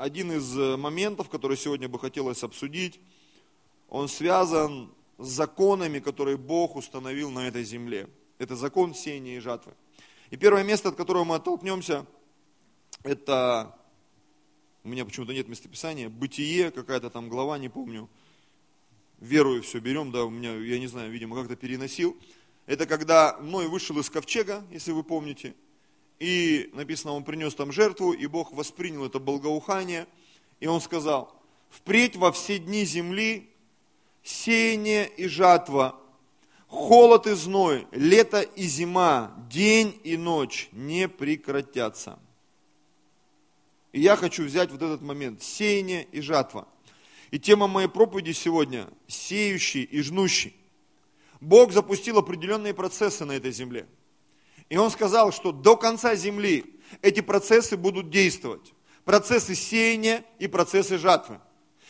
один из э, моментов, который сегодня бы хотелось обсудить, он связан с законами, которые Бог установил на этой земле. Это закон сеяния и жатвы. И первое место, от которого мы оттолкнемся, это, у меня почему-то нет местописания, бытие, какая-то там глава, не помню, верую все берем, да, у меня, я не знаю, видимо, как-то переносил. Это когда Ной вышел из ковчега, если вы помните, и написано, он принес там жертву, и Бог воспринял это благоухание, и он сказал, впредь во все дни земли сеяние и жатва, холод и зной, лето и зима, день и ночь не прекратятся. И я хочу взять вот этот момент, сеяние и жатва. И тема моей проповеди сегодня – сеющий и жнущий. Бог запустил определенные процессы на этой земле. И Он сказал, что до конца земли эти процессы будут действовать. Процессы сеяния и процессы жатвы.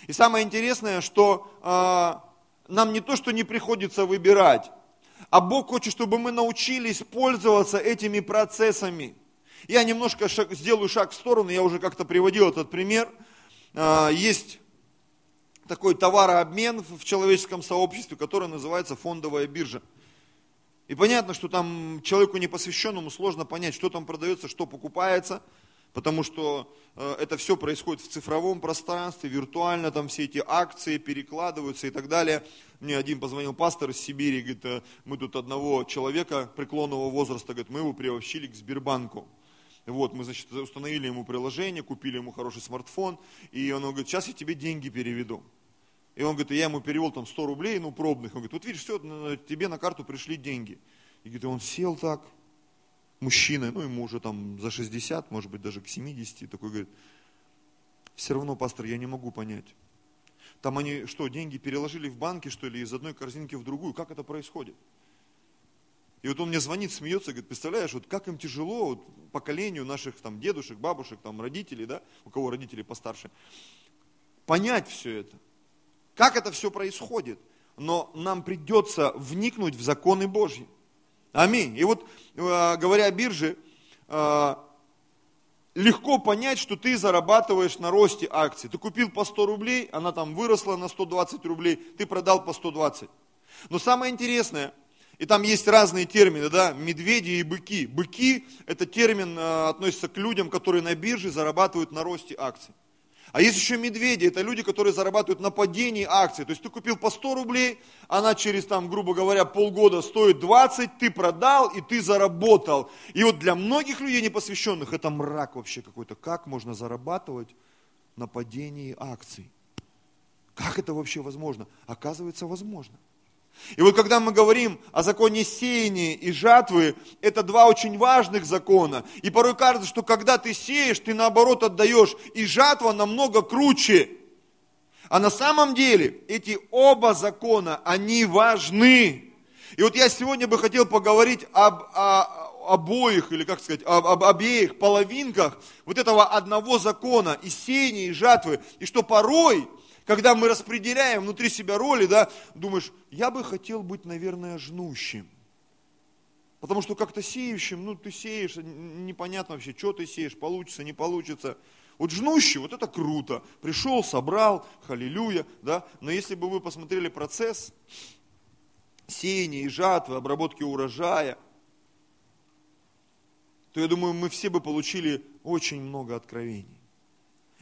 И самое интересное, что э, нам не то, что не приходится выбирать, а Бог хочет, чтобы мы научились пользоваться этими процессами. Я немножко шаг, сделаю шаг в сторону, я уже как-то приводил этот пример. Э, есть такой товарообмен в человеческом сообществе, который называется фондовая биржа. И понятно, что там человеку непосвященному сложно понять, что там продается, что покупается, потому что э, это все происходит в цифровом пространстве, виртуально, там все эти акции перекладываются и так далее. Мне один позвонил пастор из Сибири, говорит, «Э, мы тут одного человека преклонного возраста, говорит, мы его приобщили к Сбербанку. Вот, мы, значит, установили ему приложение, купили ему хороший смартфон, и он говорит, сейчас я тебе деньги переведу. И он говорит, я ему перевел там 100 рублей, ну, пробных. Он говорит, вот видишь, все, тебе на карту пришли деньги. И говорит, он сел так, мужчина, ну, ему уже там за 60, может быть, даже к 70, такой говорит, все равно, пастор, я не могу понять. Там они что, деньги переложили в банки, что ли, из одной корзинки в другую? Как это происходит? И вот он мне звонит, смеется, говорит, представляешь, вот как им тяжело вот, поколению наших там дедушек, бабушек, там родителей, да, у кого родители постарше, понять все это. Как это все происходит? Но нам придется вникнуть в законы Божьи. Аминь. И вот, э, говоря о бирже, э, легко понять, что ты зарабатываешь на росте акций. Ты купил по 100 рублей, она там выросла на 120 рублей, ты продал по 120. Но самое интересное, и там есть разные термины, да, медведи и быки. Быки, это термин э, относится к людям, которые на бирже зарабатывают на росте акций. А есть еще медведи, это люди, которые зарабатывают на падении акций. То есть ты купил по 100 рублей, она через, там, грубо говоря, полгода стоит 20, ты продал и ты заработал. И вот для многих людей непосвященных это мрак вообще какой-то. Как можно зарабатывать на падении акций? Как это вообще возможно? Оказывается, возможно. И вот когда мы говорим о законе сеяния и жатвы, это два очень важных закона. И порой кажется, что когда ты сеешь, ты наоборот отдаешь, и жатва намного круче. А на самом деле эти оба закона, они важны. И вот я сегодня бы хотел поговорить об, о, обоих, или как сказать, об, об обеих половинках вот этого одного закона, и сеяния, и жатвы. И что порой когда мы распределяем внутри себя роли, да, думаешь, я бы хотел быть, наверное, жнущим. Потому что как-то сеющим, ну ты сеешь, непонятно вообще, что ты сеешь, получится, не получится. Вот жнущий, вот это круто. Пришел, собрал, халилюя, да. Но если бы вы посмотрели процесс сеяния и жатвы, обработки урожая, то я думаю, мы все бы получили очень много откровений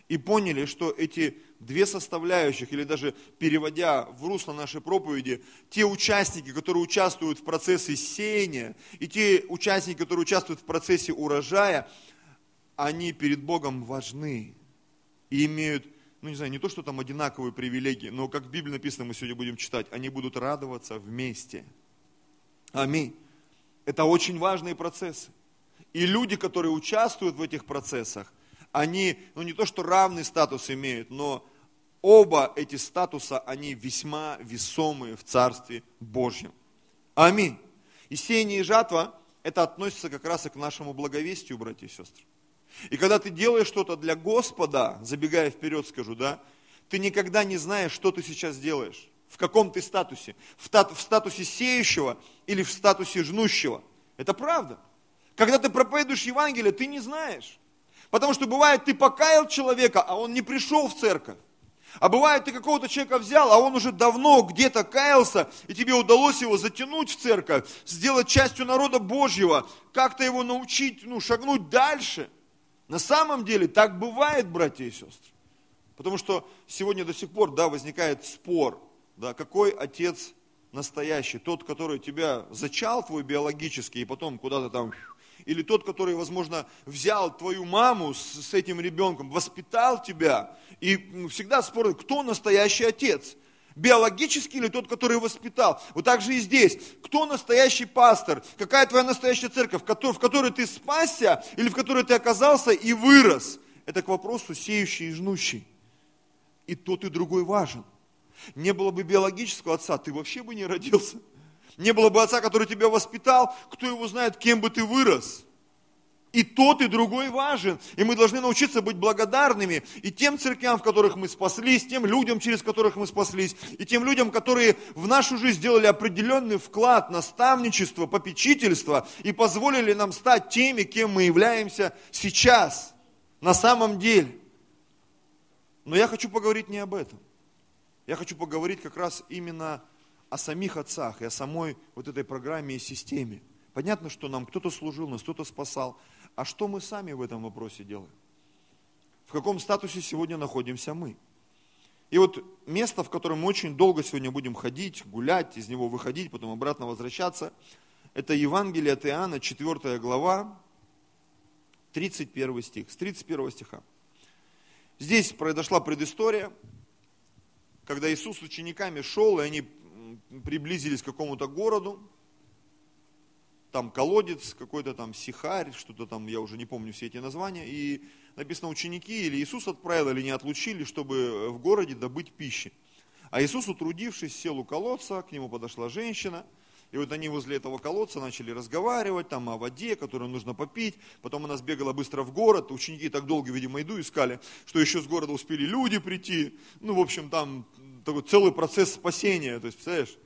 и поняли, что эти две составляющих, или даже переводя в русло нашей проповеди, те участники, которые участвуют в процессе сеяния, и те участники, которые участвуют в процессе урожая, они перед Богом важны и имеют, ну не знаю, не то, что там одинаковые привилегии, но как в Библии написано, мы сегодня будем читать, они будут радоваться вместе. Аминь. Это очень важные процессы. И люди, которые участвуют в этих процессах, они, ну не то что равный статус имеют, но оба эти статуса, они весьма весомые в Царстве Божьем. Аминь. И сеяние и жатва, это относится как раз и к нашему благовестию, братья и сестры. И когда ты делаешь что-то для Господа, забегая вперед скажу, да, ты никогда не знаешь, что ты сейчас делаешь, в каком ты статусе, в статусе сеющего или в статусе жнущего. Это правда. Когда ты проповедуешь Евангелие, ты не знаешь, Потому что бывает, ты покаял человека, а он не пришел в церковь. А бывает, ты какого-то человека взял, а он уже давно где-то каялся, и тебе удалось его затянуть в церковь, сделать частью народа Божьего, как-то его научить, ну, шагнуть дальше. На самом деле так бывает, братья и сестры. Потому что сегодня до сих пор, да, возникает спор, да, какой отец настоящий, тот, который тебя зачал, твой биологический, и потом куда-то там или тот, который, возможно, взял твою маму с, с этим ребенком, воспитал тебя, и всегда спорят, кто настоящий отец. Биологический или тот, который воспитал. Вот так же и здесь. Кто настоящий пастор? Какая твоя настоящая церковь, в которой ты спасся или в которой ты оказался и вырос? Это к вопросу сеющий и жнущий. И тот, и другой важен. Не было бы биологического отца, ты вообще бы не родился не было бы отца, который тебя воспитал, кто его знает, кем бы ты вырос. И тот, и другой важен. И мы должны научиться быть благодарными и тем церквям, в которых мы спаслись, тем людям, через которых мы спаслись, и тем людям, которые в нашу жизнь сделали определенный вклад, наставничество, попечительство и позволили нам стать теми, кем мы являемся сейчас, на самом деле. Но я хочу поговорить не об этом. Я хочу поговорить как раз именно о о самих отцах и о самой вот этой программе и системе. Понятно, что нам кто-то служил, нас кто-то спасал. А что мы сами в этом вопросе делаем? В каком статусе сегодня находимся мы? И вот место, в котором мы очень долго сегодня будем ходить, гулять, из него выходить, потом обратно возвращаться, это Евангелие от Иоанна, 4 глава, 31 стих, с 31 стиха. Здесь произошла предыстория, когда Иисус с учениками шел, и они приблизились к какому-то городу, там колодец, какой-то там сихарь, что-то там, я уже не помню все эти названия, и написано ученики или Иисус отправил, или не отлучили, чтобы в городе добыть пищи. А Иисус, утрудившись, сел у колодца, к нему подошла женщина, и вот они возле этого колодца начали разговаривать там о воде, которую нужно попить. Потом она сбегала быстро в город. Ученики так долго, видимо, еду искали, что еще с города успели люди прийти. Ну, в общем, там такой целый процесс спасения, то есть, представляешь?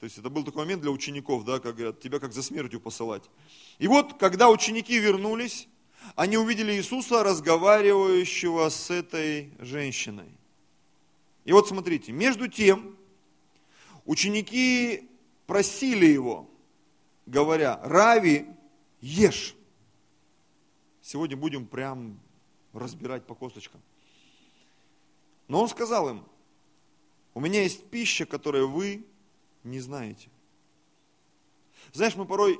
То есть это был такой момент для учеников, да, как говорят, тебя как за смертью посылать. И вот, когда ученики вернулись, они увидели Иисуса, разговаривающего с этой женщиной. И вот смотрите, между тем, ученики просили его, говоря, Рави, ешь. Сегодня будем прям разбирать по косточкам. Но он сказал им, у меня есть пища, которую вы не знаете. Знаешь, мы порой,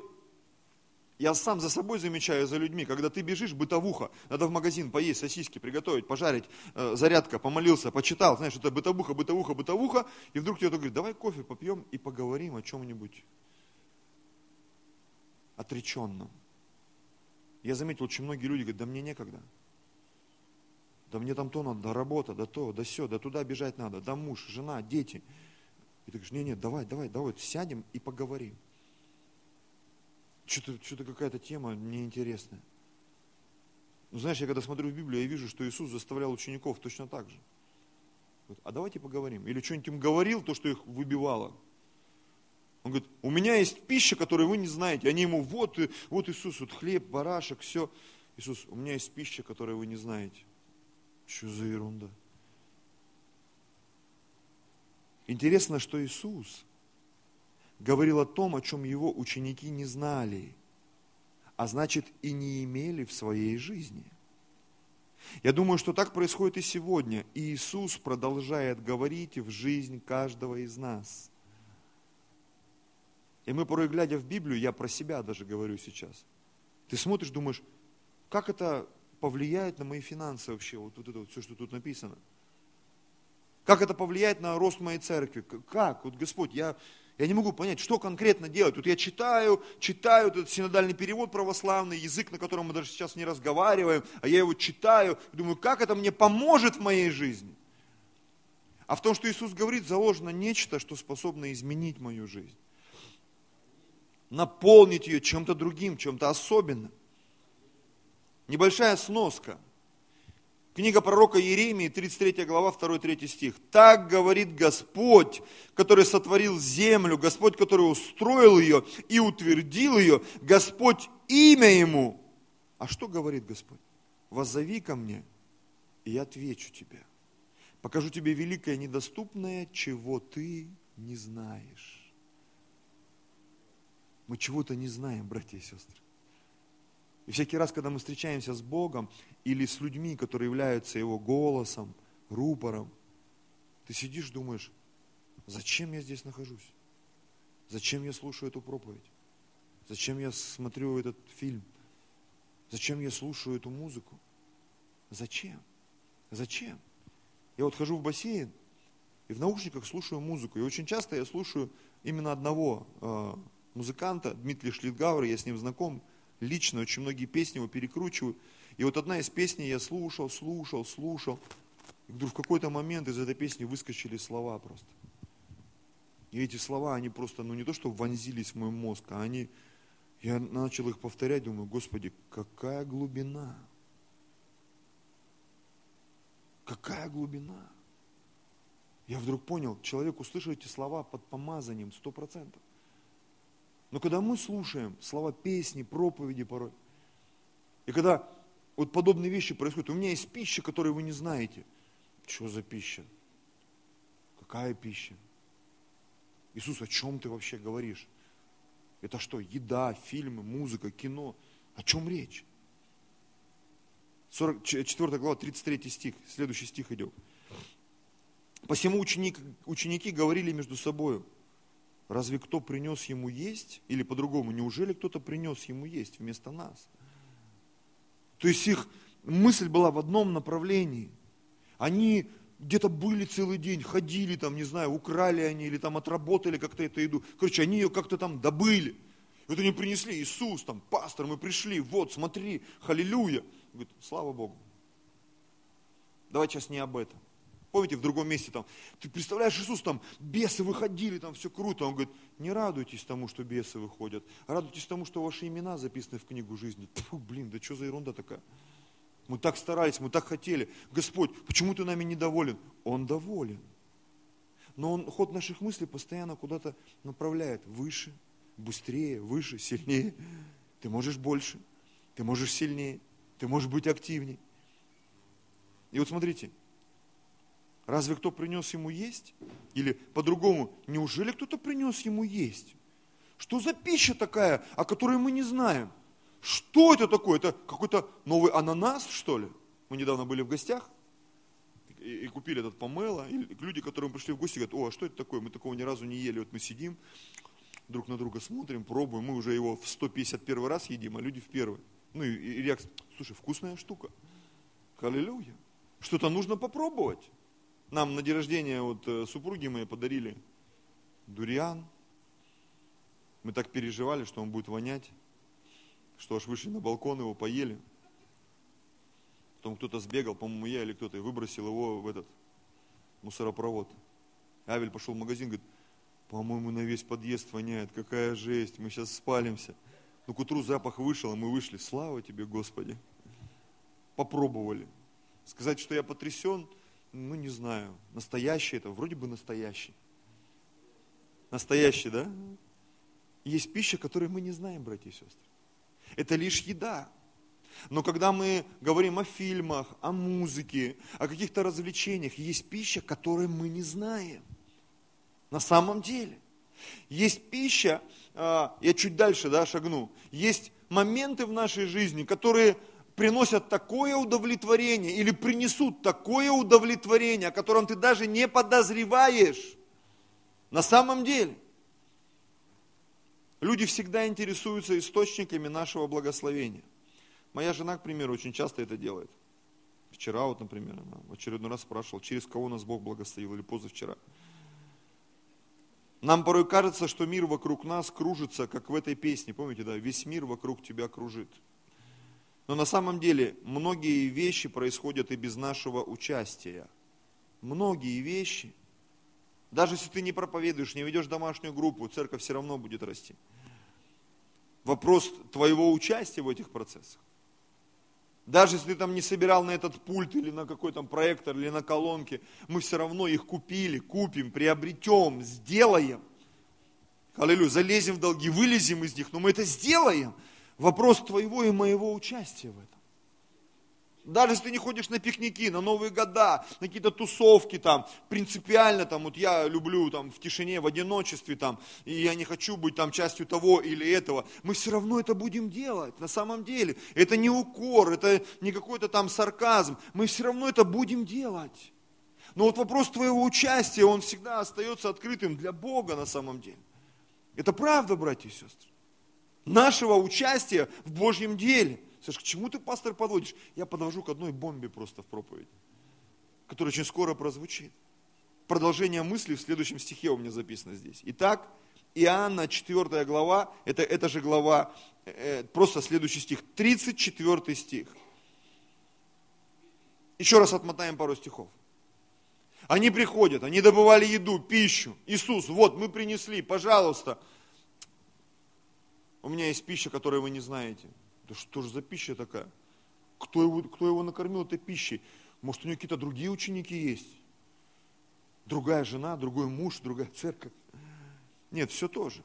я сам за собой замечаю, за людьми, когда ты бежишь, бытовуха, надо в магазин поесть, сосиски приготовить, пожарить, э, зарядка, помолился, почитал, знаешь, это бытовуха, бытовуха, бытовуха, и вдруг тебе говорит, давай кофе попьем и поговорим о чем-нибудь отреченном. Я заметил, очень многие люди говорят, да мне некогда да мне там то надо, да работа, да то, да все, да туда бежать надо, да муж, жена, дети. И ты говоришь, не, нет, давай, давай, давай, сядем и поговорим. Что-то что какая-то тема неинтересная. Ну, знаешь, я когда смотрю в Библию, я вижу, что Иисус заставлял учеников точно так же. А давайте поговорим. Или что-нибудь им говорил, то, что их выбивало. Он говорит, у меня есть пища, которую вы не знаете. Они ему, вот, вот Иисус, вот хлеб, барашек, все. Иисус, у меня есть пища, которую вы не знаете. Что за ерунда? Интересно, что Иисус говорил о том, о чем его ученики не знали, а значит и не имели в своей жизни. Я думаю, что так происходит и сегодня. И Иисус продолжает говорить в жизнь каждого из нас. И мы порой, глядя в Библию, я про себя даже говорю сейчас, ты смотришь, думаешь, как это повлияет на мои финансы вообще, вот, вот это вот все, что тут написано. Как это повлияет на рост моей церкви? Как? Вот, Господь, я, я не могу понять, что конкретно делать. Вот я читаю, читаю этот синодальный перевод православный, язык, на котором мы даже сейчас не разговариваем, а я его читаю, думаю, как это мне поможет в моей жизни? А в том, что Иисус говорит, заложено нечто, что способно изменить мою жизнь. Наполнить ее чем-то другим, чем-то особенным. Небольшая сноска. Книга пророка Иеремии, 33 глава, 2-3 стих. «Так говорит Господь, который сотворил землю, Господь, который устроил ее и утвердил ее, Господь имя Ему». А что говорит Господь? воззови ко мне, и я отвечу тебе. Покажу тебе великое недоступное, чего ты не знаешь. Мы чего-то не знаем, братья и сестры. И всякий раз, когда мы встречаемся с Богом или с людьми, которые являются Его голосом, рупором, ты сидишь, думаешь, зачем я здесь нахожусь? Зачем я слушаю эту проповедь? Зачем я смотрю этот фильм? Зачем я слушаю эту музыку? Зачем? Зачем? Я вот хожу в бассейн и в наушниках слушаю музыку. И очень часто я слушаю именно одного э, музыканта, Дмитрия Шлитгауэр, я с ним знаком лично, очень многие песни его перекручиваю. И вот одна из песней я слушал, слушал, слушал. И вдруг в какой-то момент из этой песни выскочили слова просто. И эти слова, они просто, ну не то, что вонзились в мой мозг, а они, я начал их повторять, думаю, Господи, какая глубина. Какая глубина. Я вдруг понял, человек услышал эти слова под помазанием, сто процентов. Но когда мы слушаем слова песни, проповеди порой, и когда вот подобные вещи происходят, у меня есть пища, которую вы не знаете. Что за пища? Какая пища? Иисус, о чем ты вообще говоришь? Это что, еда, фильмы, музыка, кино? О чем речь? 44 глава, 33 стих, следующий стих идет. Посему ученик, ученики говорили между собой, разве кто принес ему есть? Или по-другому, неужели кто-то принес ему есть вместо нас? То есть их мысль была в одном направлении. Они где-то были целый день, ходили там, не знаю, украли они или там отработали как-то эту еду. Короче, они ее как-то там добыли. И вот они принесли, Иисус, там, пастор, мы пришли, вот, смотри, халилюя. Говорит, слава Богу. Давай сейчас не об этом. Помните, в другом месте там, ты представляешь, Иисус, там, бесы выходили, там все круто. Он говорит, не радуйтесь тому, что бесы выходят, радуйтесь тому, что ваши имена записаны в книгу жизни. Фу, блин, да что за ерунда такая? Мы так старались, мы так хотели. Господь, почему ты нами недоволен? Он доволен. Но он ход наших мыслей постоянно куда-то направляет. Выше, быстрее, выше, сильнее. Ты можешь больше, ты можешь сильнее, ты можешь быть активнее. И вот смотрите, разве кто принес ему есть? Или по-другому, неужели кто-то принес ему есть? Что за пища такая, о которой мы не знаем? Что это такое? Это какой-то новый ананас, что ли? Мы недавно были в гостях и, и купили этот помело. И люди, которые пришли в гости, говорят, о, а что это такое? Мы такого ни разу не ели. Вот мы сидим, друг на друга смотрим, пробуем. Мы уже его в 151 раз едим, а люди в первый. Ну и, и реакция, слушай, вкусная штука. Аллилуйя. Что-то нужно попробовать. Нам на день рождения вот э, супруги мои подарили дуриан. Мы так переживали, что он будет вонять что аж вышли на балкон, его поели. Потом кто-то сбегал, по-моему, я или кто-то, и выбросил его в этот мусоропровод. Авель пошел в магазин, говорит, по-моему, на весь подъезд воняет, какая жесть, мы сейчас спалимся. Но к утру запах вышел, и мы вышли. Слава тебе, Господи. Попробовали. Сказать, что я потрясен, ну не знаю. Настоящий это, вроде бы настоящий. Настоящий, да? Есть пища, которую мы не знаем, братья и сестры. Это лишь еда. Но когда мы говорим о фильмах, о музыке, о каких-то развлечениях, есть пища, которую мы не знаем. На самом деле. Есть пища, а, я чуть дальше да, шагну, есть моменты в нашей жизни, которые приносят такое удовлетворение или принесут такое удовлетворение, о котором ты даже не подозреваешь. На самом деле. Люди всегда интересуются источниками нашего благословения. Моя жена, к примеру, очень часто это делает. Вчера вот, например, она в очередной раз спрашивала, через кого нас Бог благословил, или позавчера. Нам порой кажется, что мир вокруг нас кружится, как в этой песне. Помните, да, весь мир вокруг тебя кружит. Но на самом деле многие вещи происходят и без нашего участия. Многие вещи – даже если ты не проповедуешь, не ведешь домашнюю группу, церковь все равно будет расти. Вопрос твоего участия в этих процессах. Даже если ты там не собирал на этот пульт или на какой там проектор или на колонке, мы все равно их купили, купим, приобретем, сделаем. Аллилуйя, залезем в долги, вылезем из них, но мы это сделаем. Вопрос твоего и моего участия в этом. даже если ты не ходишь на пикники, на Новые года, на какие-то тусовки там, принципиально там, вот я люблю там в тишине, в одиночестве там, и я не хочу быть там частью того или этого, мы все равно это будем делать, на самом деле. Это не укор, это не какой-то там сарказм, мы все равно это будем делать. Но вот вопрос твоего участия, он всегда остается открытым для Бога на самом деле. Это правда, братья и сестры. Нашего участия в Божьем деле. Слышь, к чему ты, пастор, подводишь? Я подвожу к одной бомбе просто в проповеди, которая очень скоро прозвучит. Продолжение мысли в следующем стихе у меня записано здесь. Итак, Иоанна 4 глава, это, это же глава, э, просто следующий стих, 34 стих. Еще раз отмотаем пару стихов. Они приходят, они добывали еду, пищу. Иисус, вот мы принесли, пожалуйста. У меня есть пища, которую вы не знаете. Да что же за пища такая? Кто его, кто его накормил этой пищей? Может, у него какие-то другие ученики есть? Другая жена, другой муж, другая церковь? Нет, все то же.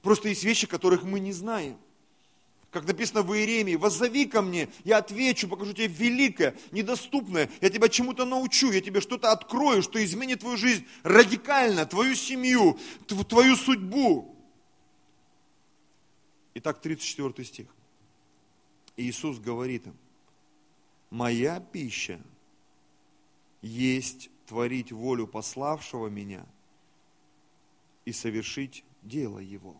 Просто есть вещи, которых мы не знаем как написано в Иеремии, «Воззови ко мне, я отвечу, покажу тебе великое, недоступное, я тебя чему-то научу, я тебе что-то открою, что изменит твою жизнь радикально, твою семью, твою судьбу». Итак, 34 стих. Иисус говорит им, «Моя пища есть творить волю пославшего меня и совершить дело его».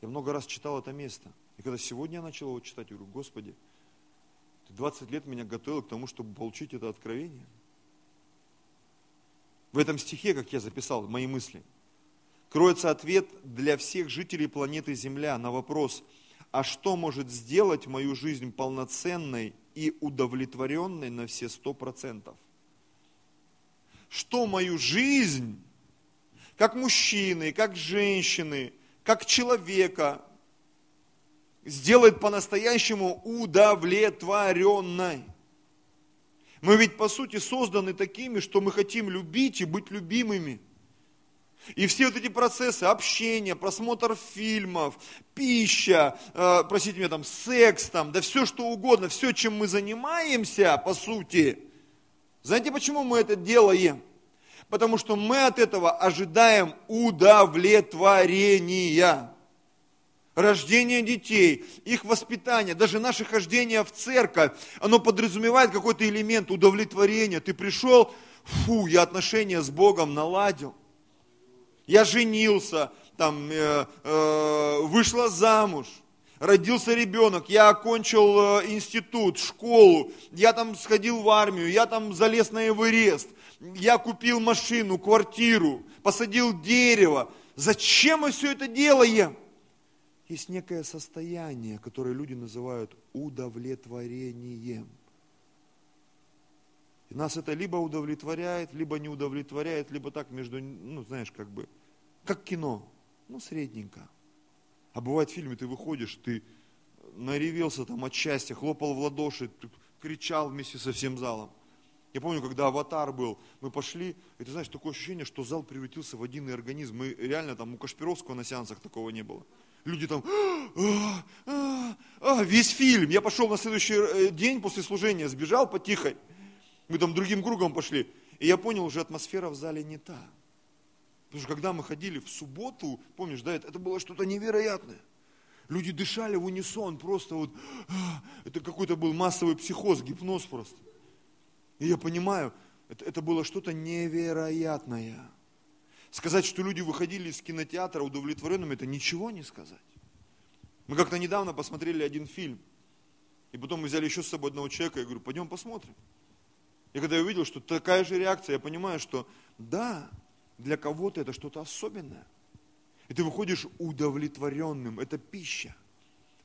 Я много раз читал это место. И когда сегодня я начал его читать, я говорю, Господи, ты 20 лет меня готовил к тому, чтобы получить это откровение. В этом стихе, как я записал, мои мысли, кроется ответ для всех жителей планеты Земля на вопрос, а что может сделать мою жизнь полноценной и удовлетворенной на все сто процентов? Что мою жизнь, как мужчины, как женщины, как человека, сделает по-настоящему удовлетворенной. Мы ведь по сути созданы такими, что мы хотим любить и быть любимыми. И все вот эти процессы общения, просмотр фильмов, пища, э, простите меня, там, секс, там, да все что угодно, все, чем мы занимаемся, по сути. Знаете, почему мы это делаем? потому что мы от этого ожидаем удовлетворения. Рождение детей, их воспитание, даже наше хождение в церковь, оно подразумевает какой-то элемент удовлетворения. Ты пришел, фу, я отношения с Богом наладил. Я женился, там, э, э, вышла замуж, родился ребенок, я окончил э, институт, школу, я там сходил в армию, я там залез на Эверест, я купил машину, квартиру, посадил дерево. Зачем мы все это делаем? Есть некое состояние, которое люди называют удовлетворением. И нас это либо удовлетворяет, либо не удовлетворяет, либо так между, ну знаешь, как бы, как кино, ну средненько. А бывает в фильме ты выходишь, ты наревелся там от счастья, хлопал в ладоши, кричал вместе со всем залом. Я помню, когда аватар был, мы пошли, и ты знаешь, такое ощущение, что зал превратился в единый организм. Мы реально там у Кашпировского на сеансах такого не было. Люди там, а, а, а, весь фильм. Я пошел на следующий э, день после служения, сбежал потихо. Мы там другим кругом пошли. И я понял, уже атмосфера в зале не та. Потому что когда мы ходили в субботу, помнишь, да, это, это было что-то невероятное. Люди дышали в унисон, просто вот, это какой-то был массовый психоз, гипноз просто. И я понимаю, это, это было что-то невероятное. Сказать, что люди выходили из кинотеатра удовлетворенными, это ничего не сказать. Мы как-то недавно посмотрели один фильм, и потом мы взяли еще с собой одного человека, я говорю, пойдем посмотрим. И когда я увидел, что такая же реакция, я понимаю, что да, для кого-то это что-то особенное. И ты выходишь удовлетворенным, это пища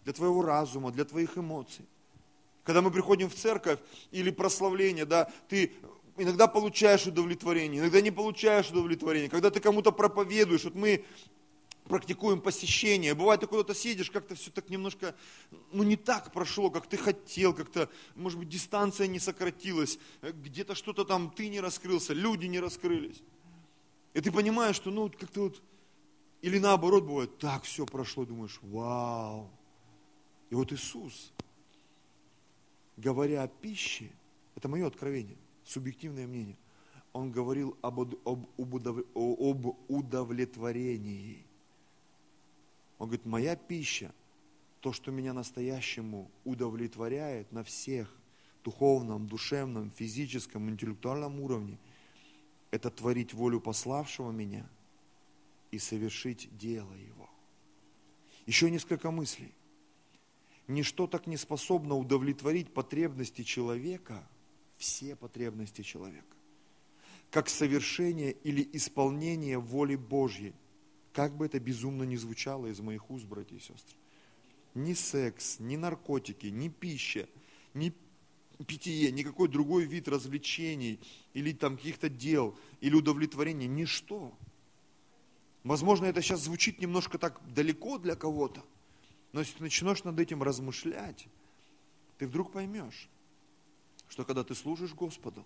для твоего разума, для твоих эмоций. Когда мы приходим в церковь или прославление, да, ты иногда получаешь удовлетворение, иногда не получаешь удовлетворение. Когда ты кому-то проповедуешь, вот мы практикуем посещение. Бывает, ты куда-то сидишь, как-то все так немножко, ну не так прошло, как ты хотел, как-то, может быть, дистанция не сократилась, где-то что-то там ты не раскрылся, люди не раскрылись. И ты понимаешь, что ну как-то вот, или наоборот бывает, так все прошло, думаешь, вау. И вот Иисус, говоря о пище, это мое откровение, субъективное мнение, он говорил об, об, об удовлетворении. Он говорит, моя пища, то, что меня настоящему удовлетворяет на всех духовном, душевном, физическом, интеллектуальном уровне, это творить волю пославшего меня и совершить дело его. Еще несколько мыслей. Ничто так не способно удовлетворить потребности человека, все потребности человека, как совершение или исполнение воли Божьей, как бы это безумно ни звучало из моих уст, братья и сестры. Ни секс, ни наркотики, ни пища, ни питье, никакой другой вид развлечений или там каких-то дел, или удовлетворения, ничто. Возможно, это сейчас звучит немножко так далеко для кого-то, но если ты начнешь над этим размышлять, ты вдруг поймешь, что когда ты служишь Господу,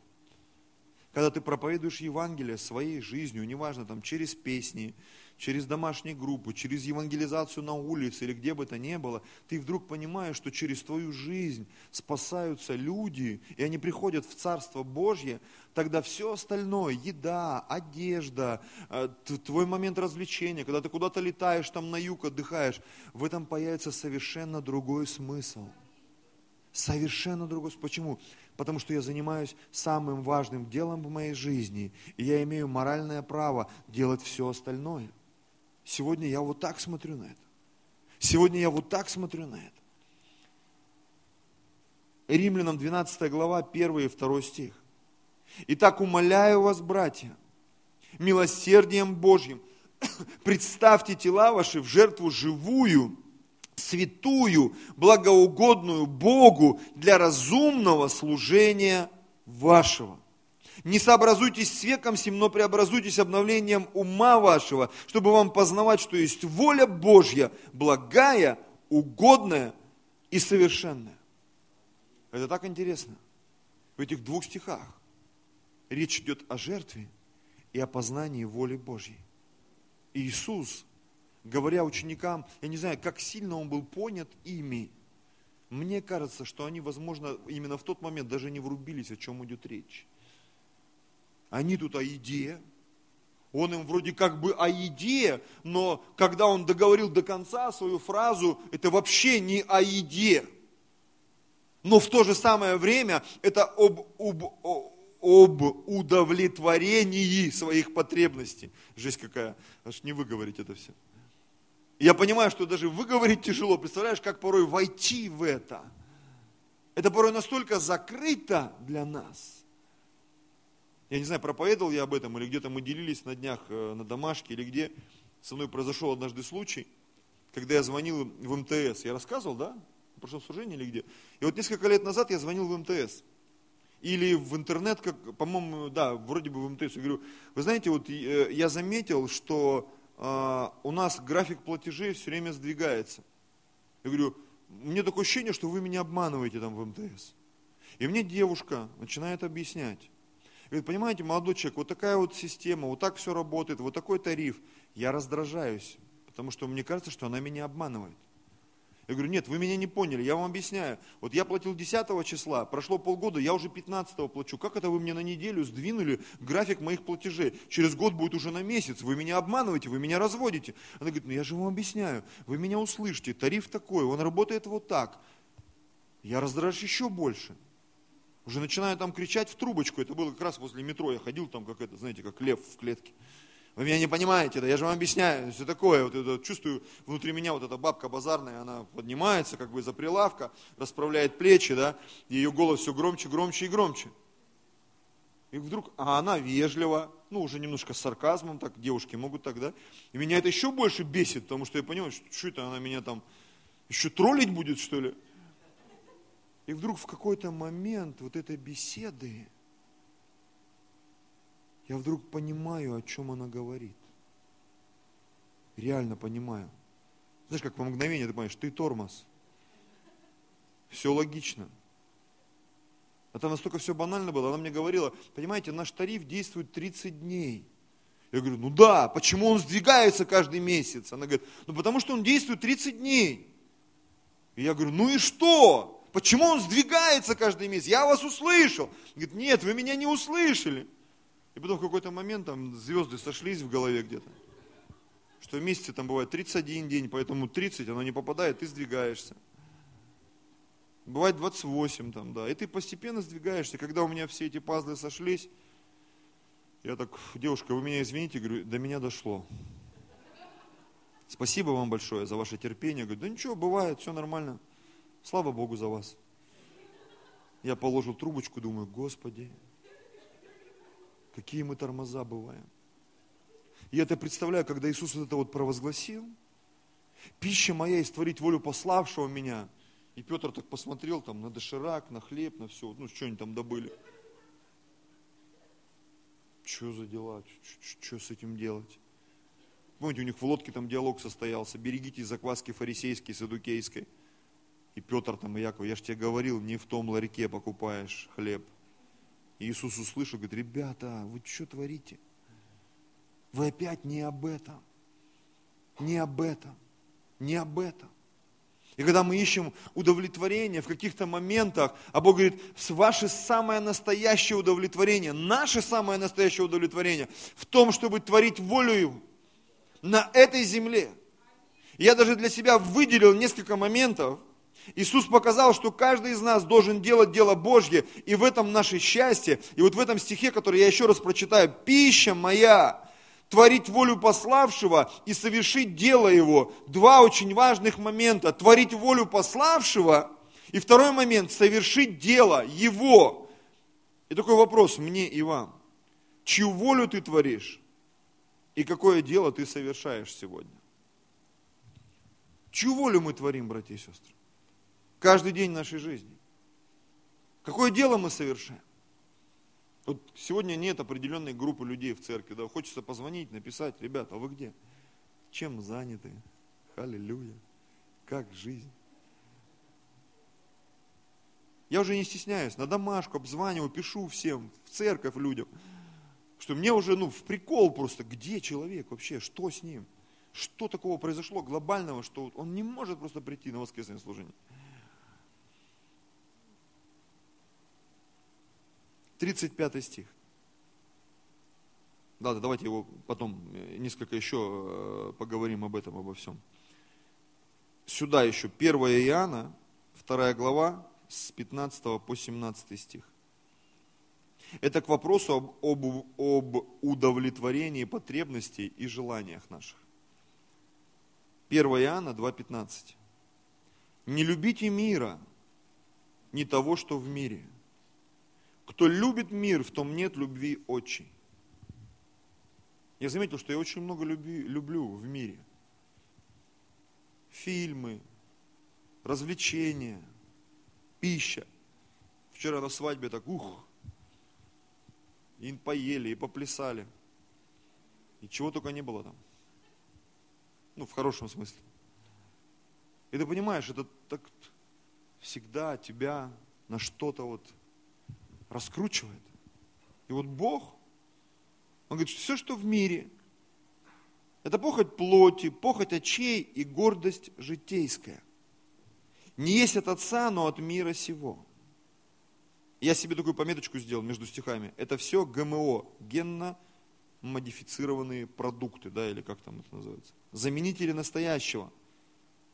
когда ты проповедуешь Евангелие своей жизнью, неважно, там, через песни, через домашние группы, через евангелизацию на улице или где бы то ни было, ты вдруг понимаешь, что через твою жизнь спасаются люди, и они приходят в Царство Божье, тогда все остальное, еда, одежда, э, твой момент развлечения, когда ты куда-то летаешь, там на юг отдыхаешь, в этом появится совершенно другой смысл. Совершенно другой. Почему? потому что я занимаюсь самым важным делом в моей жизни, и я имею моральное право делать все остальное. Сегодня я вот так смотрю на это. Сегодня я вот так смотрю на это. Римлянам 12 глава, 1 и 2 стих. Итак, умоляю вас, братья, милосердием Божьим, представьте тела ваши в жертву живую, святую, благоугодную Богу для разумного служения вашего. Не сообразуйтесь с веком сим, но преобразуйтесь обновлением ума вашего, чтобы вам познавать, что есть воля Божья, благая, угодная и совершенная. Это так интересно. В этих двух стихах речь идет о жертве и о познании воли Божьей. Иисус говоря ученикам, я не знаю, как сильно он был понят ими. Мне кажется, что они, возможно, именно в тот момент даже не врубились, о чем идет речь. Они тут о еде, он им вроде как бы о еде, но когда он договорил до конца свою фразу, это вообще не о еде. Но в то же самое время это об, об, об удовлетворении своих потребностей. Жесть какая, аж не выговорить это все. Я понимаю, что даже выговорить тяжело. Представляешь, как порой войти в это. Это порой настолько закрыто для нас. Я не знаю, проповедовал я об этом, или где-то мы делились на днях э, на домашке, или где. Со мной произошел однажды случай, когда я звонил в МТС. Я рассказывал, да? В прошлом служении или где? И вот несколько лет назад я звонил в МТС. Или в интернет, как, по-моему, да, вроде бы в МТС. Я говорю, вы знаете, вот э, я заметил, что а, у нас график платежей все время сдвигается. Я говорю, мне такое ощущение, что вы меня обманываете там в МТС. И мне девушка начинает объяснять. Говорит, понимаете, молодой человек, вот такая вот система, вот так все работает, вот такой тариф. Я раздражаюсь, потому что мне кажется, что она меня обманывает. Я говорю, нет, вы меня не поняли, я вам объясняю. Вот я платил 10 числа, прошло полгода, я уже 15 плачу. Как это вы мне на неделю сдвинули график моих платежей? Через год будет уже на месяц. Вы меня обманываете, вы меня разводите. Она говорит, ну я же вам объясняю, вы меня услышите, тариф такой, он работает вот так. Я раздражаюсь еще больше. Уже начинаю там кричать в трубочку. Это было как раз возле метро. Я ходил там, как это, знаете, как лев в клетке. Вы меня не понимаете, да я же вам объясняю, все такое. Вот это, чувствую внутри меня вот эта бабка базарная, она поднимается как бы за прилавка, расправляет плечи, да, ее голос все громче, громче и громче. И вдруг, а она вежлива, ну уже немножко с сарказмом, так девушки могут так, да. И меня это еще больше бесит, потому что я понимаю, что, что это она меня там еще троллить будет, что ли. И вдруг в какой-то момент вот этой беседы, я вдруг понимаю, о чем она говорит. Реально понимаю. Знаешь, как по мгновению ты понимаешь, ты тормоз. Все логично. Это настолько все банально было. Она мне говорила, понимаете, наш тариф действует 30 дней. Я говорю, ну да, почему он сдвигается каждый месяц? Она говорит, ну потому что он действует 30 дней. И я говорю, ну и что? Почему он сдвигается каждый месяц? Я вас услышал. Говорит, нет, вы меня не услышали. И потом в какой-то момент там звезды сошлись в голове где-то. Что в месяце там бывает 31 день, поэтому 30 оно не попадает, ты сдвигаешься. Бывает 28 там, да. И ты постепенно сдвигаешься. Когда у меня все эти пазлы сошлись, я так, девушка, вы меня извините, говорю, до меня дошло. Спасибо вам большое за ваше терпение. Говорю, да ничего, бывает, все нормально. Слава Богу за вас. Я положил трубочку, думаю, Господи, какие мы тормоза бываем. Я это представляю, когда Иисус это вот провозгласил, пища моя есть творить волю пославшего меня. И Петр так посмотрел там на доширак, на хлеб, на все, ну что они там добыли. Что за дела, что с этим делать? Помните, у них в лодке там диалог состоялся. Берегитесь закваски фарисейской, садукейской. И Петр там, и Яков, я же тебе говорил, не в том ларьке покупаешь хлеб. Иисус услышал, говорит, ребята, вы что творите? Вы опять не об этом. Не об этом. Не об этом. И когда мы ищем удовлетворение в каких-то моментах, а Бог говорит, ваше самое настоящее удовлетворение, наше самое настоящее удовлетворение в том, чтобы творить волю Его на этой земле. Я даже для себя выделил несколько моментов. Иисус показал, что каждый из нас должен делать дело Божье, и в этом наше счастье. И вот в этом стихе, который я еще раз прочитаю, «Пища моя, творить волю пославшего и совершить дело его». Два очень важных момента. Творить волю пославшего, и второй момент, совершить дело его. И такой вопрос мне и вам. Чью волю ты творишь? и какое дело ты совершаешь сегодня. Чью волю мы творим, братья и сестры? Каждый день нашей жизни. Какое дело мы совершаем? Вот сегодня нет определенной группы людей в церкви, да, хочется позвонить, написать, ребята, а вы где? Чем заняты? Аллилуйя. Как жизнь? Я уже не стесняюсь, на домашку обзваниваю, пишу всем, в церковь людям – что мне уже, ну, в прикол просто, где человек вообще, что с ним? Что такого произошло глобального, что он не может просто прийти на воскресное служение? 35 стих. Да, да, давайте его потом э, несколько еще э, поговорим об этом, обо всем. Сюда еще 1 Иоанна, 2 глава, с 15 по 17 стих. Это к вопросу об, об, об удовлетворении потребностей и желаниях наших. 1 Иоанна 2,15. Не любите мира, не того, что в мире. Кто любит мир, в том нет любви отчей. Я заметил, что я очень много люби, люблю в мире. Фильмы, развлечения, пища. Вчера на свадьбе так, ух, и поели, и поплясали. И чего только не было там. Ну, в хорошем смысле. И ты понимаешь, это так всегда тебя на что-то вот раскручивает. И вот Бог, Он говорит, что все, что в мире, это похоть плоти, похоть очей и гордость житейская. Не есть от Отца, но от мира сего. Я себе такую пометочку сделал между стихами. Это все ГМО, генно модифицированные продукты, да, или как там это называется. Заменители настоящего,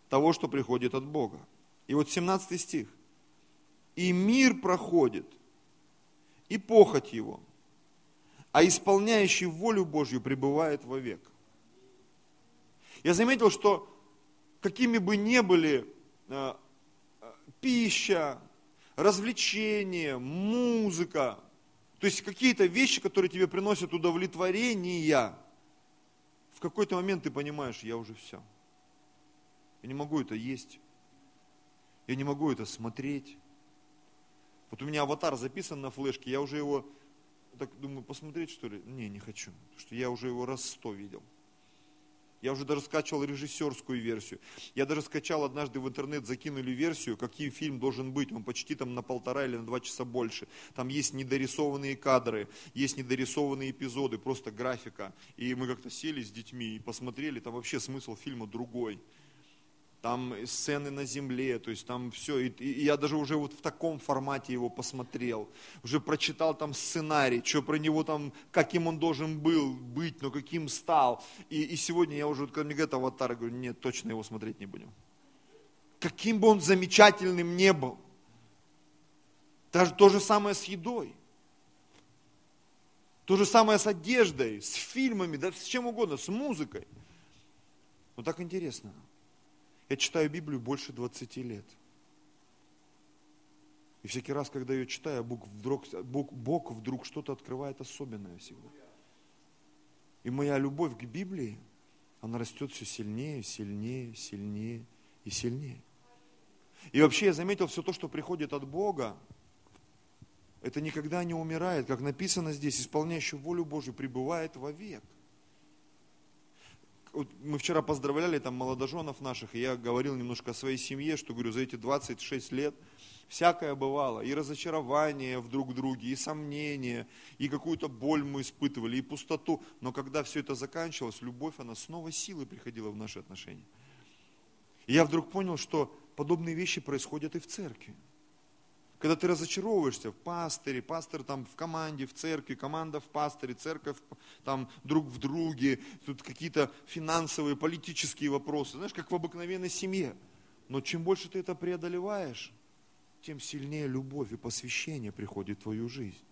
того, что приходит от Бога. И вот 17 стих. И мир проходит, и похоть его, а исполняющий волю Божью пребывает вовек. Я заметил, что какими бы ни были э, э, пища, развлечения, музыка, то есть какие-то вещи, которые тебе приносят удовлетворение, в какой-то момент ты понимаешь, я уже все. Я не могу это есть. Я не могу это смотреть. Вот у меня аватар записан на флешке, я уже его, так думаю, посмотреть что ли? Не, не хочу, потому что я уже его раз сто видел. Я уже даже скачивал режиссерскую версию. Я даже скачал однажды в интернет, закинули версию, каким фильм должен быть. Он почти там на полтора или на два часа больше. Там есть недорисованные кадры, есть недорисованные эпизоды, просто графика. И мы как-то сели с детьми и посмотрели, там вообще смысл фильма другой. Там сцены на земле, то есть там все. И, и я даже уже вот в таком формате его посмотрел, уже прочитал там сценарий, что про него там, каким он должен был быть, но каким стал. И, и сегодня я уже, когда мне говорят аватар, я говорю, нет, точно его смотреть не будем. Каким бы он замечательным не был. Даже то же самое с едой. То же самое с одеждой, с фильмами, да с чем угодно, с музыкой. Но так интересно. Я читаю Библию больше 20 лет. И всякий раз, когда ее читаю, Бог вдруг, Бог, Бог вдруг что-то открывает особенное всегда. И моя любовь к Библии, она растет все сильнее, сильнее, сильнее и сильнее. И вообще я заметил, все то, что приходит от Бога, это никогда не умирает, как написано здесь, исполняющий волю Божию пребывает вовек вот мы вчера поздравляли там молодоженов наших, и я говорил немножко о своей семье, что говорю, за эти 26 лет всякое бывало, и разочарование в друг друге, и сомнения, и какую-то боль мы испытывали, и пустоту. Но когда все это заканчивалось, любовь, она снова силой приходила в наши отношения. И я вдруг понял, что подобные вещи происходят и в церкви. Когда ты разочаровываешься в пастыре, пастор там в команде, в церкви, команда в пастыре, церковь там друг в друге, тут какие-то финансовые, политические вопросы, знаешь, как в обыкновенной семье. Но чем больше ты это преодолеваешь, тем сильнее любовь и посвящение приходит в твою жизнь.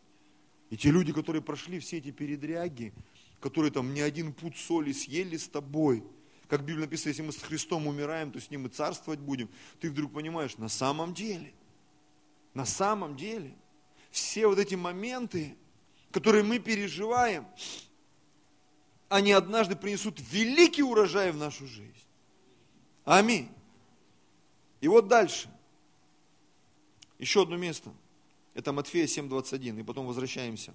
И те люди, которые прошли все эти передряги, которые там не один путь соли съели с тобой, как в Библии написано, если мы с Христом умираем, то с Ним и царствовать будем, ты вдруг понимаешь, на самом деле – на самом деле, все вот эти моменты, которые мы переживаем, они однажды принесут великий урожай в нашу жизнь. Аминь. И вот дальше. Еще одно место. Это Матфея 7.21. И потом возвращаемся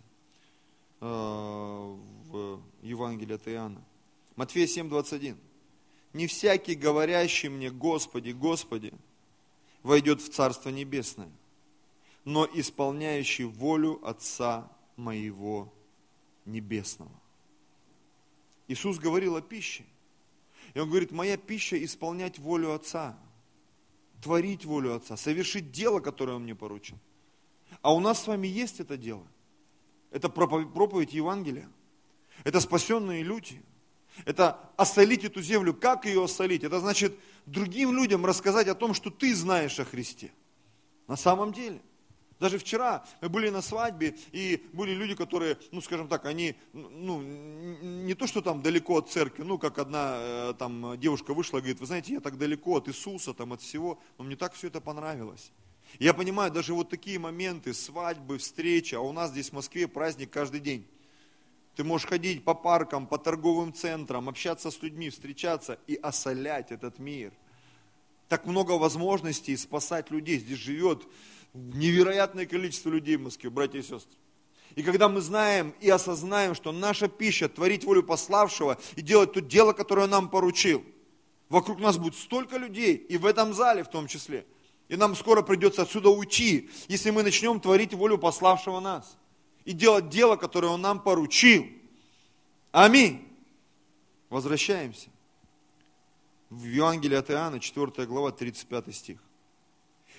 э, в Евангелие от Иоанна. Матфея 7.21. Не всякий, говорящий мне, Господи, Господи, войдет в Царство Небесное, но исполняющий волю Отца моего Небесного. Иисус говорил о пище. И Он говорит, моя пища исполнять волю Отца, творить волю Отца, совершить дело, которое Он мне поручил. А у нас с вами есть это дело. Это проповедь Евангелия. Это спасенные люди. Это осолить эту землю. Как ее осолить? Это значит другим людям рассказать о том, что ты знаешь о Христе. На самом деле – даже вчера мы были на свадьбе, и были люди, которые, ну, скажем так, они, ну, не то, что там далеко от церкви, ну, как одна э, там девушка вышла, говорит, вы знаете, я так далеко от Иисуса, там, от всего, но мне так все это понравилось. Я понимаю, даже вот такие моменты, свадьбы, встречи, а у нас здесь в Москве праздник каждый день. Ты можешь ходить по паркам, по торговым центрам, общаться с людьми, встречаться и осолять этот мир. Так много возможностей спасать людей. Здесь живет невероятное количество людей в Москве, братья и сестры. И когда мы знаем и осознаем, что наша пища творить волю пославшего и делать то дело, которое он нам поручил, вокруг нас будет столько людей, и в этом зале в том числе. И нам скоро придется отсюда уйти, если мы начнем творить волю пославшего нас и делать дело, которое он нам поручил. Аминь. Возвращаемся. В Евангелии от Иоанна, 4 глава, 35 стих.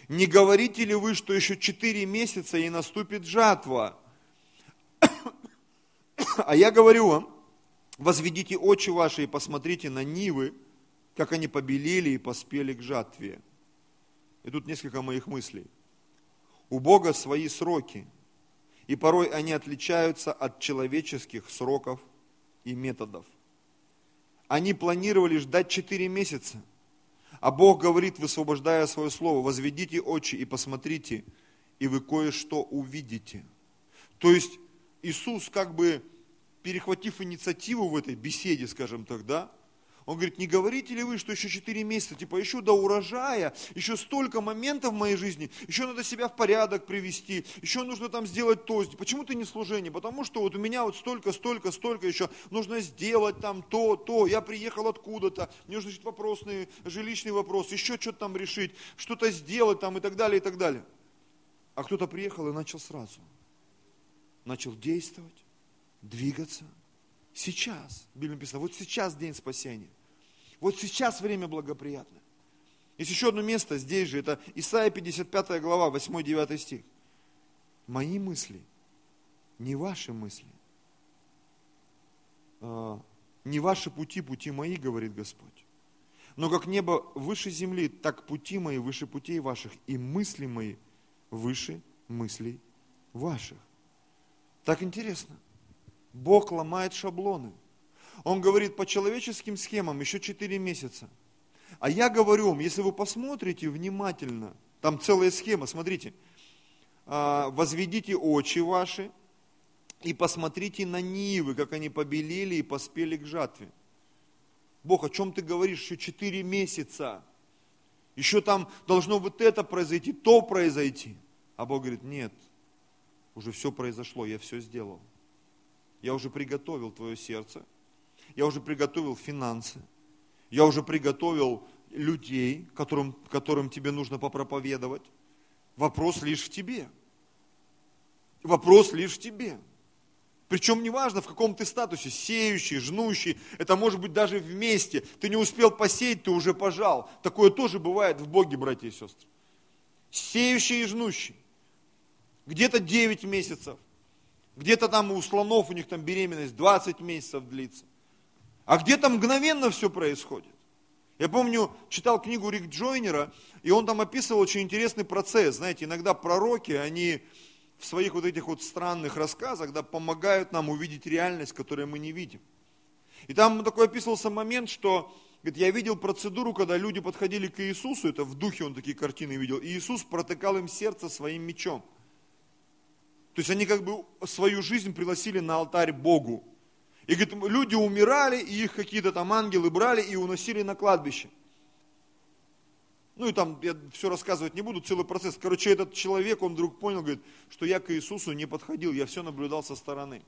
Не говорите ли вы, что еще четыре месяца и наступит жатва? А я говорю вам, возведите очи ваши и посмотрите на нивы, как они побелели и поспели к жатве. И тут несколько моих мыслей. У Бога свои сроки, и порой они отличаются от человеческих сроков и методов. Они планировали ждать четыре месяца – а Бог говорит, высвобождая свое слово, возведите очи и посмотрите, и вы кое-что увидите. То есть Иисус как бы перехватив инициативу в этой беседе, скажем так, да, он говорит, не говорите ли вы, что еще 4 месяца, типа еще до урожая, еще столько моментов в моей жизни, еще надо себя в порядок привести, еще нужно там сделать то. Почему ты не служение? Потому что вот у меня вот столько, столько, столько еще нужно сделать там то, то. Я приехал откуда-то, мне нужно решить вопросный, жилищный вопрос, еще что-то там решить, что-то сделать там и так далее, и так далее. А кто-то приехал и начал сразу. Начал действовать, двигаться. Сейчас, Библия написано, вот сейчас день спасения. Вот сейчас время благоприятное. Есть еще одно место здесь же, это Исайя 55 глава, 8-9 стих. Мои мысли, не ваши мысли. А, не ваши пути, пути мои, говорит Господь. Но как небо выше земли, так пути мои выше путей ваших, и мысли мои выше мыслей ваших. Так интересно. Бог ломает шаблоны. Он говорит по человеческим схемам еще 4 месяца. А я говорю вам, если вы посмотрите внимательно, там целая схема, смотрите, а, возведите очи ваши и посмотрите на нивы, как они побелели и поспели к жатве. Бог, о чем ты говоришь еще 4 месяца? Еще там должно вот это произойти, то произойти. А Бог говорит, нет, уже все произошло, я все сделал. Я уже приготовил твое сердце, я уже приготовил финансы, я уже приготовил людей, которым, которым тебе нужно попроповедовать. Вопрос лишь в тебе. Вопрос лишь в тебе. Причем неважно, в каком ты статусе, сеющий, жнущий, это может быть даже вместе. Ты не успел посеять, ты уже пожал. Такое тоже бывает в Боге, братья и сестры. Сеющий и жнущий. Где-то 9 месяцев, где-то там у слонов, у них там беременность 20 месяцев длится. А где-то мгновенно все происходит. Я помню, читал книгу Рик Джойнера, и он там описывал очень интересный процесс. Знаете, иногда пророки, они в своих вот этих вот странных рассказах да, помогают нам увидеть реальность, которую мы не видим. И там такой описывался момент, что говорит, я видел процедуру, когда люди подходили к Иисусу, это в духе он такие картины видел, и Иисус протыкал им сердце своим мечом. То есть они как бы свою жизнь приносили на алтарь Богу. И говорит, люди умирали, и их какие-то там ангелы брали и уносили на кладбище. Ну и там, я все рассказывать не буду, целый процесс. Короче, этот человек, он вдруг понял, говорит, что я к Иисусу не подходил, я все наблюдал со стороны.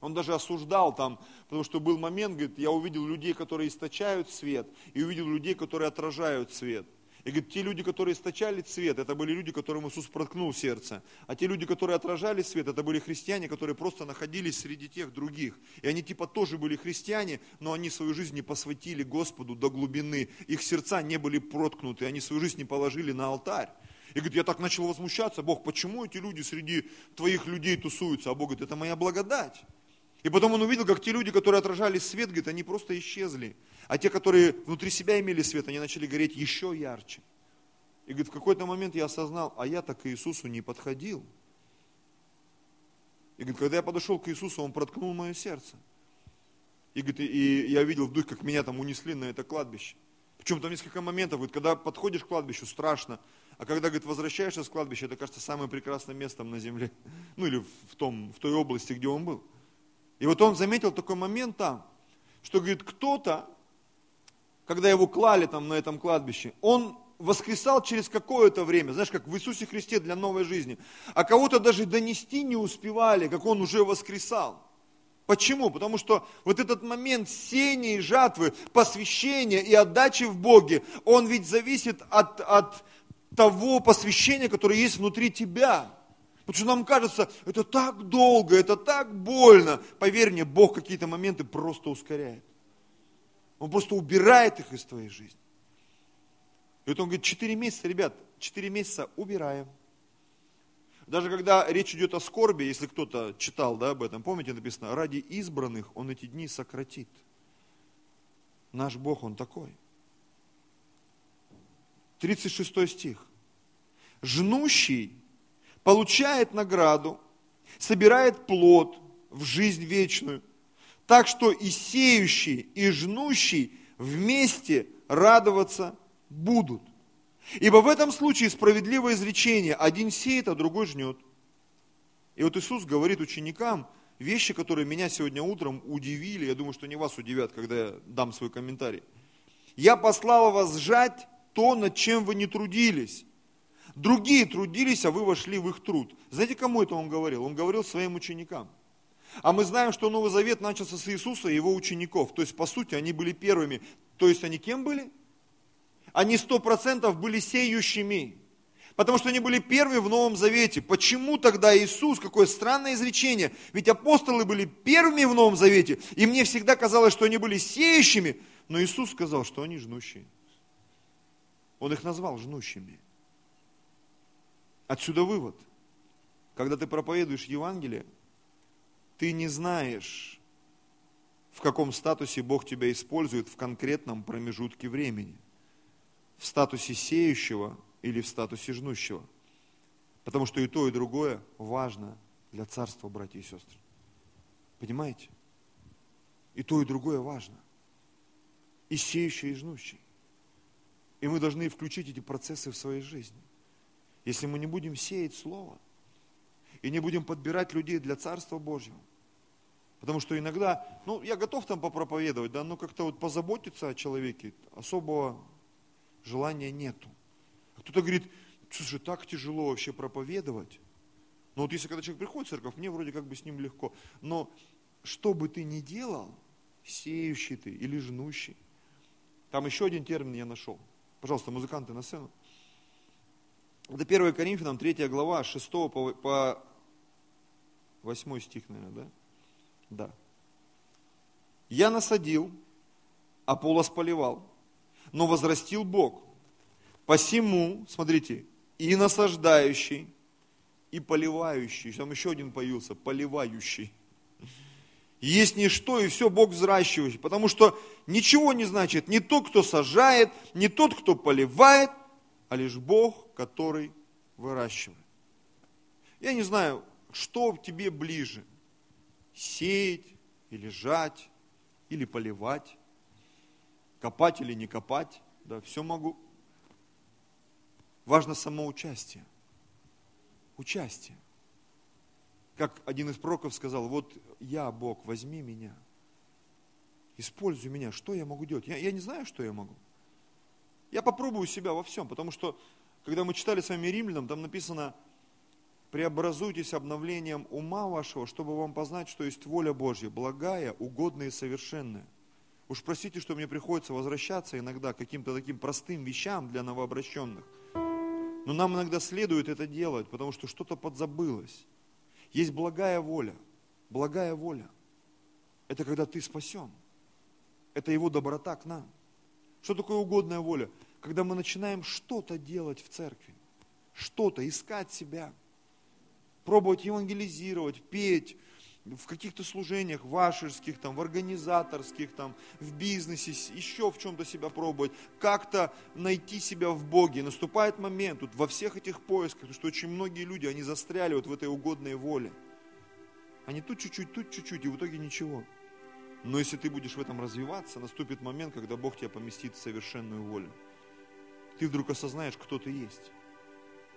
Он даже осуждал там, потому что был момент, говорит, я увидел людей, которые источают свет, и увидел людей, которые отражают свет. И говорит, те люди, которые источали свет, это были люди, которым Иисус проткнул сердце. А те люди, которые отражали свет, это были христиане, которые просто находились среди тех других. И они типа тоже были христиане, но они свою жизнь не посвятили Господу до глубины. Их сердца не были проткнуты, они свою жизнь не положили на алтарь. И говорит, я так начал возмущаться, Бог, почему эти люди среди твоих людей тусуются? А Бог говорит, это моя благодать. И потом он увидел, как те люди, которые отражали свет, говорит, они просто исчезли. А те, которые внутри себя имели свет, они начали гореть еще ярче. И говорит, в какой-то момент я осознал, а я так к Иисусу не подходил. И говорит, когда я подошел к Иисусу, Он проткнул мое сердце. И, говорит, и я видел в духе, как меня там унесли на это кладбище. Причем там несколько моментов, говорит, когда подходишь к кладбищу, страшно. А когда, говорит, возвращаешься с кладбища, это кажется самым прекрасным местом на земле. Ну или в, том, в той области, где он был. И вот он заметил такой момент там, что, говорит, кто-то когда его клали там на этом кладбище, он воскресал через какое-то время, знаешь, как в Иисусе Христе для новой жизни. А кого-то даже донести не успевали, как он уже воскресал. Почему? Потому что вот этот момент сения и жатвы, посвящения и отдачи в Боге, он ведь зависит от, от того посвящения, которое есть внутри тебя. Потому что нам кажется, это так долго, это так больно. Поверь мне, Бог какие-то моменты просто ускоряет. Он просто убирает их из твоей жизни. И вот он говорит, 4 месяца, ребят, 4 месяца убираем. Даже когда речь идет о скорби, если кто-то читал да, об этом, помните, написано, ради избранных он эти дни сократит. Наш Бог, Он такой. 36 стих. Жнущий получает награду, собирает плод в жизнь вечную – так что и сеющий, и жнущий вместе радоваться будут. Ибо в этом случае справедливое изречение, один сеет, а другой жнет. И вот Иисус говорит ученикам вещи, которые меня сегодня утром удивили, я думаю, что не вас удивят, когда я дам свой комментарий. Я послал вас сжать то, над чем вы не трудились. Другие трудились, а вы вошли в их труд. Знаете, кому это он говорил? Он говорил своим ученикам – а мы знаем, что Новый Завет начался с Иисуса и его учеников. То есть, по сути, они были первыми. То есть, они кем были? Они сто процентов были сеющими. Потому что они были первыми в Новом Завете. Почему тогда Иисус, какое странное изречение, ведь апостолы были первыми в Новом Завете, и мне всегда казалось, что они были сеющими, но Иисус сказал, что они жнущие. Он их назвал жнущими. Отсюда вывод. Когда ты проповедуешь Евангелие, ты не знаешь, в каком статусе Бог тебя использует в конкретном промежутке времени. В статусе сеющего или в статусе жнущего. Потому что и то, и другое важно для царства, братья и сестры. Понимаете? И то, и другое важно. И сеющий, и жнущий. И мы должны включить эти процессы в своей жизни. Если мы не будем сеять Слово, и не будем подбирать людей для Царства Божьего, Потому что иногда, ну, я готов там попроповедовать, да, но как-то вот позаботиться о человеке особого желания нету. А кто-то говорит, слушай, так тяжело вообще проповедовать. Но вот если когда человек приходит в церковь, мне вроде как бы с ним легко. Но что бы ты ни делал, сеющий ты или жнущий, там еще один термин я нашел. Пожалуйста, музыканты на сцену. Это 1 Коринфянам, 3 глава, 6 по, по 8 стих, наверное, да? Да. Я насадил, а Полос поливал, но возрастил Бог. Посему, смотрите, и насаждающий, и поливающий, там еще один появился, поливающий. Есть ничто, и все Бог взращивающий. Потому что ничего не значит не тот, кто сажает, не тот, кто поливает, а лишь Бог, который выращивает. Я не знаю, что тебе ближе – сеять или жать, или поливать, копать или не копать, да, все могу. Важно само участие. Участие. Как один из пророков сказал, вот я, Бог, возьми меня, используй меня, что я могу делать? Я, я не знаю, что я могу. Я попробую себя во всем, потому что, когда мы читали с вами римлянам, там написано, преобразуйтесь обновлением ума вашего, чтобы вам познать, что есть воля Божья, благая, угодная и совершенная. Уж простите, что мне приходится возвращаться иногда к каким-то таким простым вещам для новообращенных. Но нам иногда следует это делать, потому что что-то подзабылось. Есть благая воля. Благая воля. Это когда ты спасен. Это его доброта к нам. Что такое угодная воля? Когда мы начинаем что-то делать в церкви. Что-то, искать себя – пробовать евангелизировать, петь, в каких-то служениях вашерских, там, в организаторских, там, в бизнесе, еще в чем-то себя пробовать, как-то найти себя в Боге. Наступает момент вот во всех этих поисках, что очень многие люди, они застряли вот в этой угодной воле. Они тут чуть-чуть, тут чуть-чуть, и в итоге ничего. Но если ты будешь в этом развиваться, наступит момент, когда Бог тебя поместит в совершенную волю. Ты вдруг осознаешь, кто ты есть.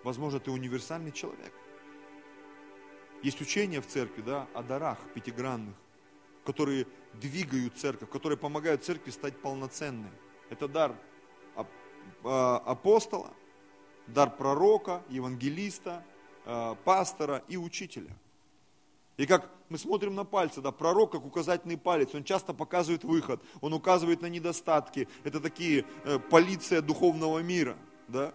Возможно, ты универсальный человек – есть учение в церкви да, о дарах пятигранных, которые двигают церковь, которые помогают церкви стать полноценной. Это дар а, апостола, дар пророка, евангелиста, а, пастора и учителя. И как мы смотрим на пальцы, да, пророк как указательный палец, он часто показывает выход, он указывает на недостатки. Это такие э, полиция духовного мира, да.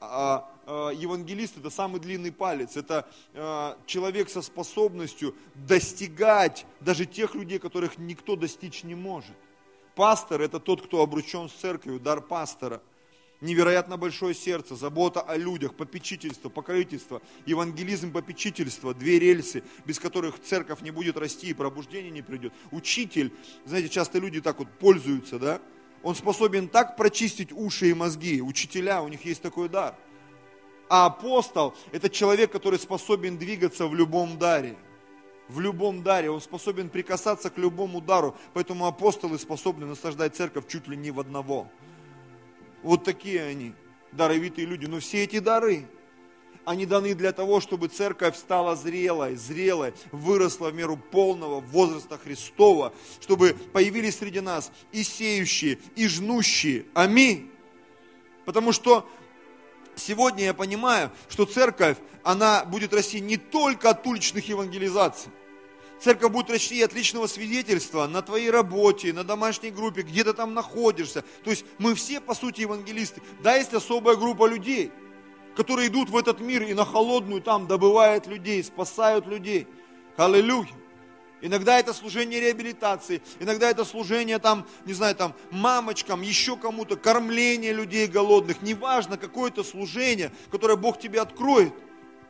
А Э, евангелист это самый длинный палец, это э, человек со способностью достигать даже тех людей, которых никто достичь не может. Пастор это тот, кто обручен с церковью, дар пастора. Невероятно большое сердце, забота о людях, попечительство, покровительство, евангелизм, попечительство, две рельсы, без которых церковь не будет расти и пробуждение не придет. Учитель, знаете, часто люди так вот пользуются, да? Он способен так прочистить уши и мозги. Учителя, у них есть такой дар – а апостол – это человек, который способен двигаться в любом даре. В любом даре. Он способен прикасаться к любому дару. Поэтому апостолы способны наслаждать церковь чуть ли не в одного. Вот такие они, даровитые люди. Но все эти дары, они даны для того, чтобы церковь стала зрелой, зрелой, выросла в меру полного возраста Христова, чтобы появились среди нас и сеющие, и жнущие. Аминь. Потому что сегодня я понимаю, что церковь, она будет расти не только от уличных евангелизаций. Церковь будет расти от личного свидетельства на твоей работе, на домашней группе, где ты там находишься. То есть мы все, по сути, евангелисты. Да, есть особая группа людей, которые идут в этот мир и на холодную там добывают людей, спасают людей. Аллилуйя. Иногда это служение реабилитации, иногда это служение там, не знаю, там мамочкам, еще кому-то, кормление людей голодных. Неважно, какое это служение, которое Бог тебе откроет.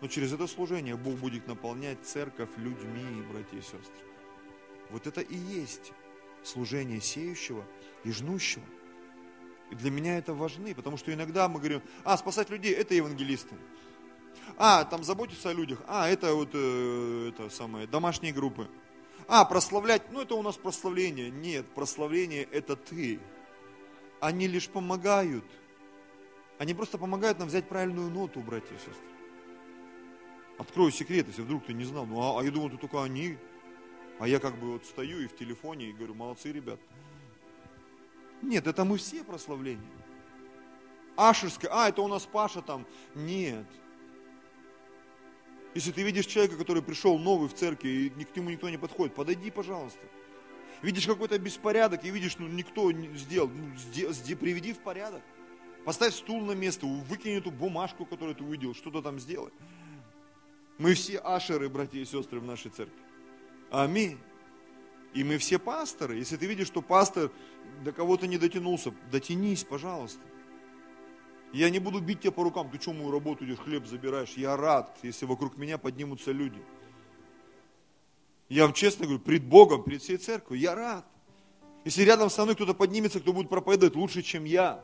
Но через это служение Бог будет наполнять церковь людьми, братья и сестры. Вот это и есть служение сеющего и жнущего. И для меня это важны, потому что иногда мы говорим, а, спасать людей, это евангелисты. А, там заботиться о людях, а, это вот, э, это самое, домашние группы. А, прославлять, ну это у нас прославление. Нет, прославление это ты. Они лишь помогают. Они просто помогают нам взять правильную ноту, братья и сестры. Открою секрет, если вдруг ты не знал. Ну, а, а я думал, это только они. А я как бы вот стою и в телефоне и говорю, молодцы, ребят. Нет, это мы все прославления. Ашерская, а, это у нас Паша там. Нет. Если ты видишь человека, который пришел новый в церкви, и к нему никто не подходит, подойди, пожалуйста. Видишь какой-то беспорядок, и видишь, ну никто не сделал, ну, сде, приведи в порядок. Поставь стул на место, выкинь эту бумажку, которую ты увидел, что-то там сделай. Мы все ашеры, братья и сестры в нашей церкви. Аминь. И мы все пасторы. Если ты видишь, что пастор до кого-то не дотянулся, дотянись, пожалуйста. Я не буду бить тебя по рукам, ты что мою работу идешь, хлеб забираешь. Я рад, если вокруг меня поднимутся люди. Я вам честно говорю, пред Богом, перед всей церковью, я рад. Если рядом со мной кто-то поднимется, кто будет проповедовать лучше, чем я.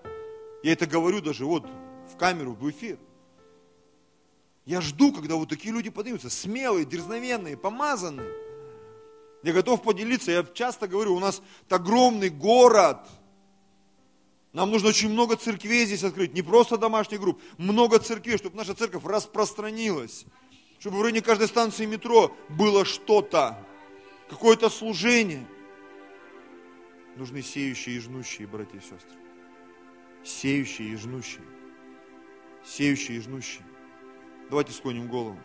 Я это говорю даже вот в камеру, в эфир. Я жду, когда вот такие люди поднимутся, смелые, дерзновенные, помазанные. Я готов поделиться, я часто говорю, у нас огромный город. Нам нужно очень много церквей здесь открыть, не просто домашних групп, много церквей, чтобы наша церковь распространилась. Чтобы в районе каждой станции метро было что-то, какое-то служение. Нужны сеющие и жнущие, братья и сестры. Сеющие и жнущие. Сеющие и жнущие. Давайте склоним голову.